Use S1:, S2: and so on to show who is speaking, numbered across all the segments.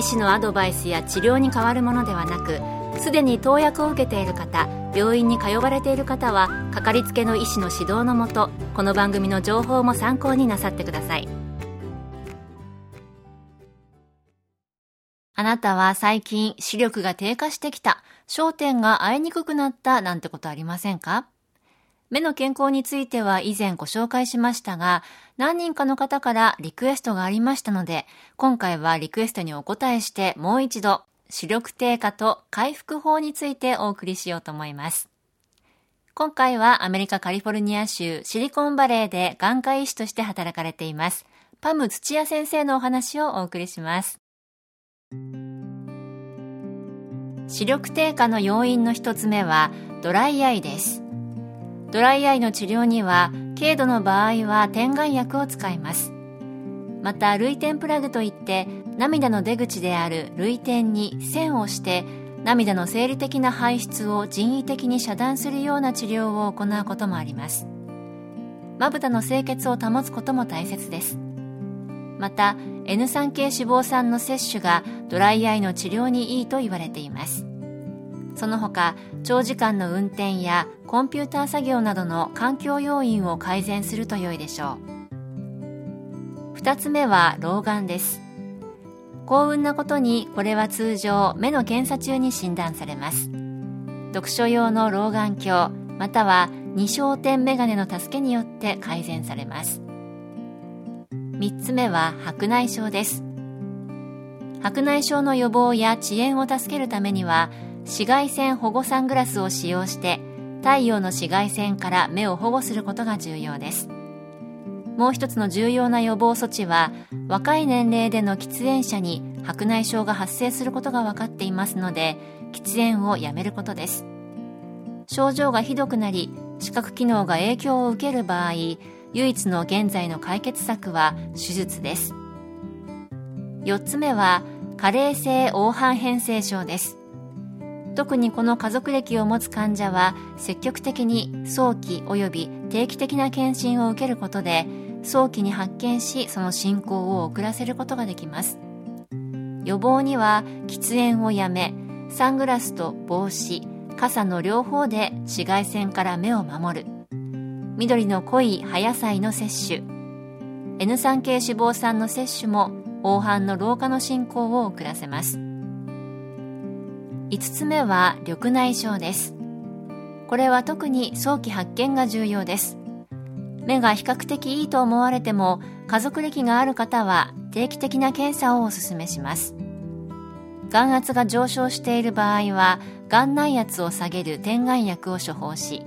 S1: 医師のアドバイスや治療に変わるものではなくすでに投薬を受けている方病院に通われている方はかかりつけの医師の指導のもとこの番組の情報も参考になさってください。あなたは最近視力が低下してきた焦点が合いにくくなったなんてことありませんか？目の健康については以前ご紹介しましたが、何人かの方からリクエストがありましたので、今回はリクエストにお答えしてもう一度、視力低下と回復法についてお送りしようと思います。今回はアメリカカリフォルニア州シリコンバレーで眼科医師として働かれています。パム土屋先生のお話をお送りします。視力低下の要因の一つ目はドライアイです。ドライアイの治療には軽度の場合は点眼薬を使います。また涙点プラグといって涙の出口である涙点に線をして涙の生理的な排出を人為的に遮断するような治療を行うこともあります。まぶたの清潔を保つことも大切です。また N 酸系脂肪酸の摂取がドライアイの治療にいいと言われています。その他長時間の運転やコンピューター作業などの環境要因を改善すると良いでしょう。2つ目は老眼です。幸運なことにこれは通常目の検査中に診断されます。読書用の老眼鏡または二焦点メガネの助けによって改善されます。3つ目は白内障です。白内障の予防や遅延を助けるためには紫外線保護サングラスを使用して太陽の紫外線から目を保護することが重要です。もう一つの重要な予防措置は若い年齢での喫煙者に白内障が発生することが分かっていますので喫煙をやめることです。症状がひどくなり視覚機能が影響を受ける場合唯一の現在の解決策は手術です。4つ目は加齢性黄斑変性症です。特にこの家族歴を持つ患者は積極的に早期及び定期的な検診を受けることで早期に発見しその進行を遅らせることができます。予防には喫煙をやめサングラスと帽子傘の両方で紫外線から目を守る。緑の濃い葉野菜の摂取。N 酸系脂肪酸の摂取も黄斑の老化の進行を遅らせます。5つ目は緑内障です。これは特に早期発見が重要です。目が比較的いいと思われても家族歴がある方は定期的な検査をお勧めします。眼圧が上昇している場合は眼内圧を下げる点眼薬を処方し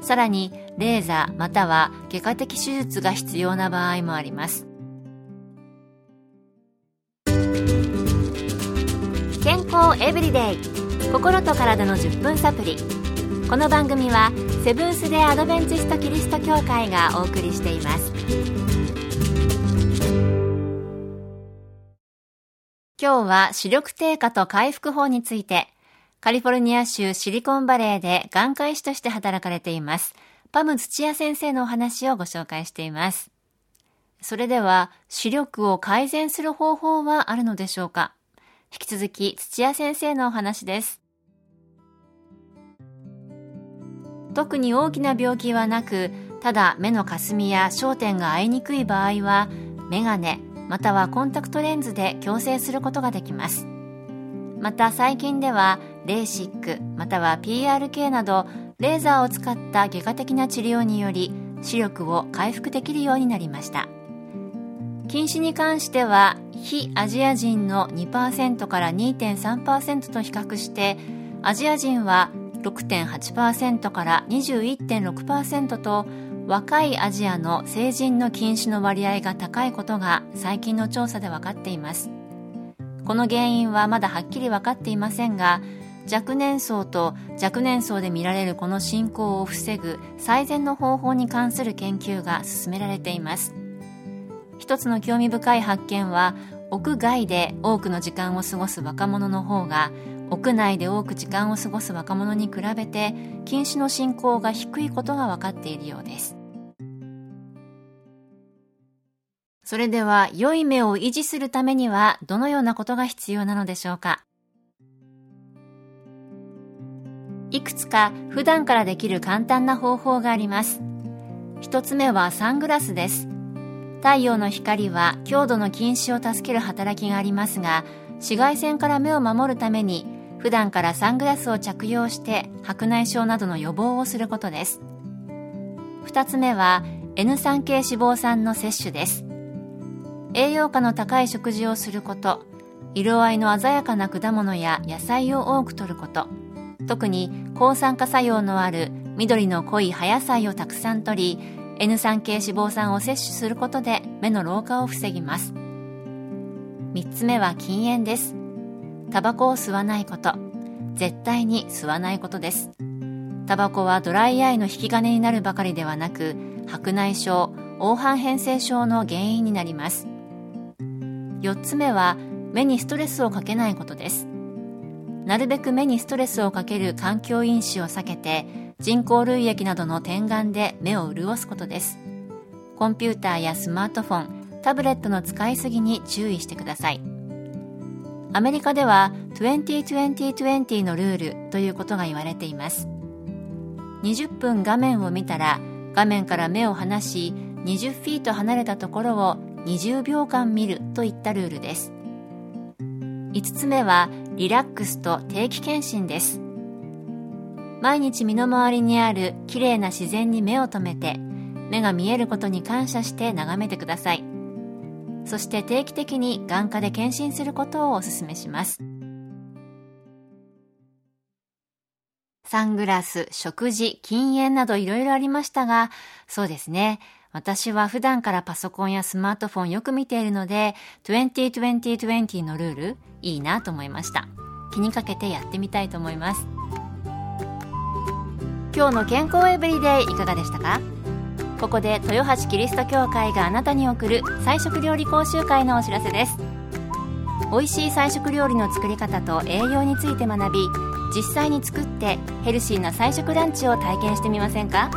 S1: さらにレーザーまたは外科的手術が必要な場合もあります。健康エブリデイ。心と体の10分サプリ。この番組はセブンス・デ・アドベンチスト・キリスト教会がお送りしています。今日は視力低下と回復法についてカリフォルニア州シリコンバレーで眼科医師として働かれていますパム土屋先生のお話をご紹介しています。それでは視力を改善する方法はあるのでしょうか？引き続き土屋先生のお話です。特に大きな病気はなくただ目のかすみや焦点が合いにくい場合はメガネまたはコンタクトレンズで矯正することができます。また最近ではレーシックまたは PRK などレーザーを使った外科的な治療により視力を回復できるようになりました。近視に関しては非アジア人の2%から2.3%と比較してアジア人は6.8%から21.6%と若いアジアの成人の近視の割合が高いことが最近の調査で分かっています。この原因はまだはっきり分かっていませんが若年層と若年層で見られるこの進行を防ぐ最善の方法に関する研究が進められています。一つの興味深い発見は屋外で多くの時間を過ごす若者の方が屋内で多く時間を過ごす若者に比べて近視の進行が低いことが分かっているようです。それでは良い目を維持するためにはどのようなことが必要なのでしょうか？いくつか普段からできる簡単な方法があります。一つ目はサングラスです。太陽の光は強度の近視を助ける働きがありますが紫外線から目を守るために普段からサングラスを着用して白内障などの予防をすることです。2つ目は N3 系脂肪酸の摂取です。栄養価の高い食事をすること色合いの鮮やかな果物や野菜を多く摂ること。特に抗酸化作用のある緑の濃い葉野菜をたくさん摂り N3 系脂肪酸を摂取することで目の老化を防ぎます。3つ目は禁煙です。タバコを吸わないこと。絶対に吸わないことです。タバコはドライアイの引き金になるばかりではなく白内障黄斑変性症の原因になります。4つ目は目にストレスをかけないことです。なるべく目にストレスをかける環境因子を避けて人工涙液などの点眼で目を潤すことです。コンピューターやスマートフォンタブレットの使いすぎに注意してください。アメリカでは202020のルールということが言われています。20分画面を見たら画面から目を離し20フィート離れたところを20秒間見るといったルールです。5つ目はリラックスと定期検診です。毎日身の回りにある綺麗な自然に目を留めて目が見えることに感謝して眺めてくださいそして定期的に眼科で検診することをお勧めしますサングラス、食事、禁煙などいろいろありましたが、そうですね。私は普段からパソコンやスマートフォンよく見ているので、2020-20のルール、いいなと思いました。気にかけてやってみたいと思います。今日の健康エブリデイいかがでしたか？ここで豊橋キリスト教会があなたに送る菜食料理講習会のお知らせです。美味しい菜食料理の作り方と栄養について学び実際に作ってヘルシーな菜食ランチを体験してみませんか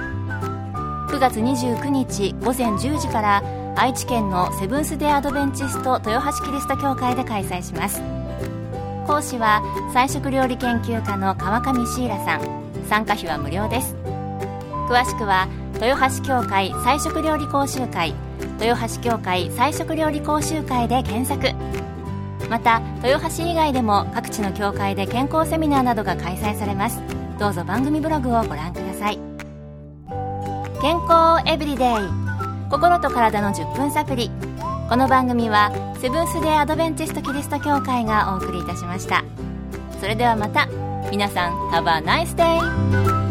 S1: ？9月29日午前10時から愛知県のセブンス・デ・アドベンチスト豊橋キリスト教会で開催します。講師は菜食料理研究家の川上シーラさん。参加費は無料です。詳しくは豊橋協会菜食料理講習会豊橋協会菜食料理講習会で検索。また豊橋以外でも各地の協会で健康セミナーなどが開催されます。どうぞ番組ブログをご覧ください。健康エブリデイ。心と体の10分サプリこの番組はセブンス・デー・アドベンチスト・キリスト教会がお送りいたしました。それではまた。皆さん Have a nice day!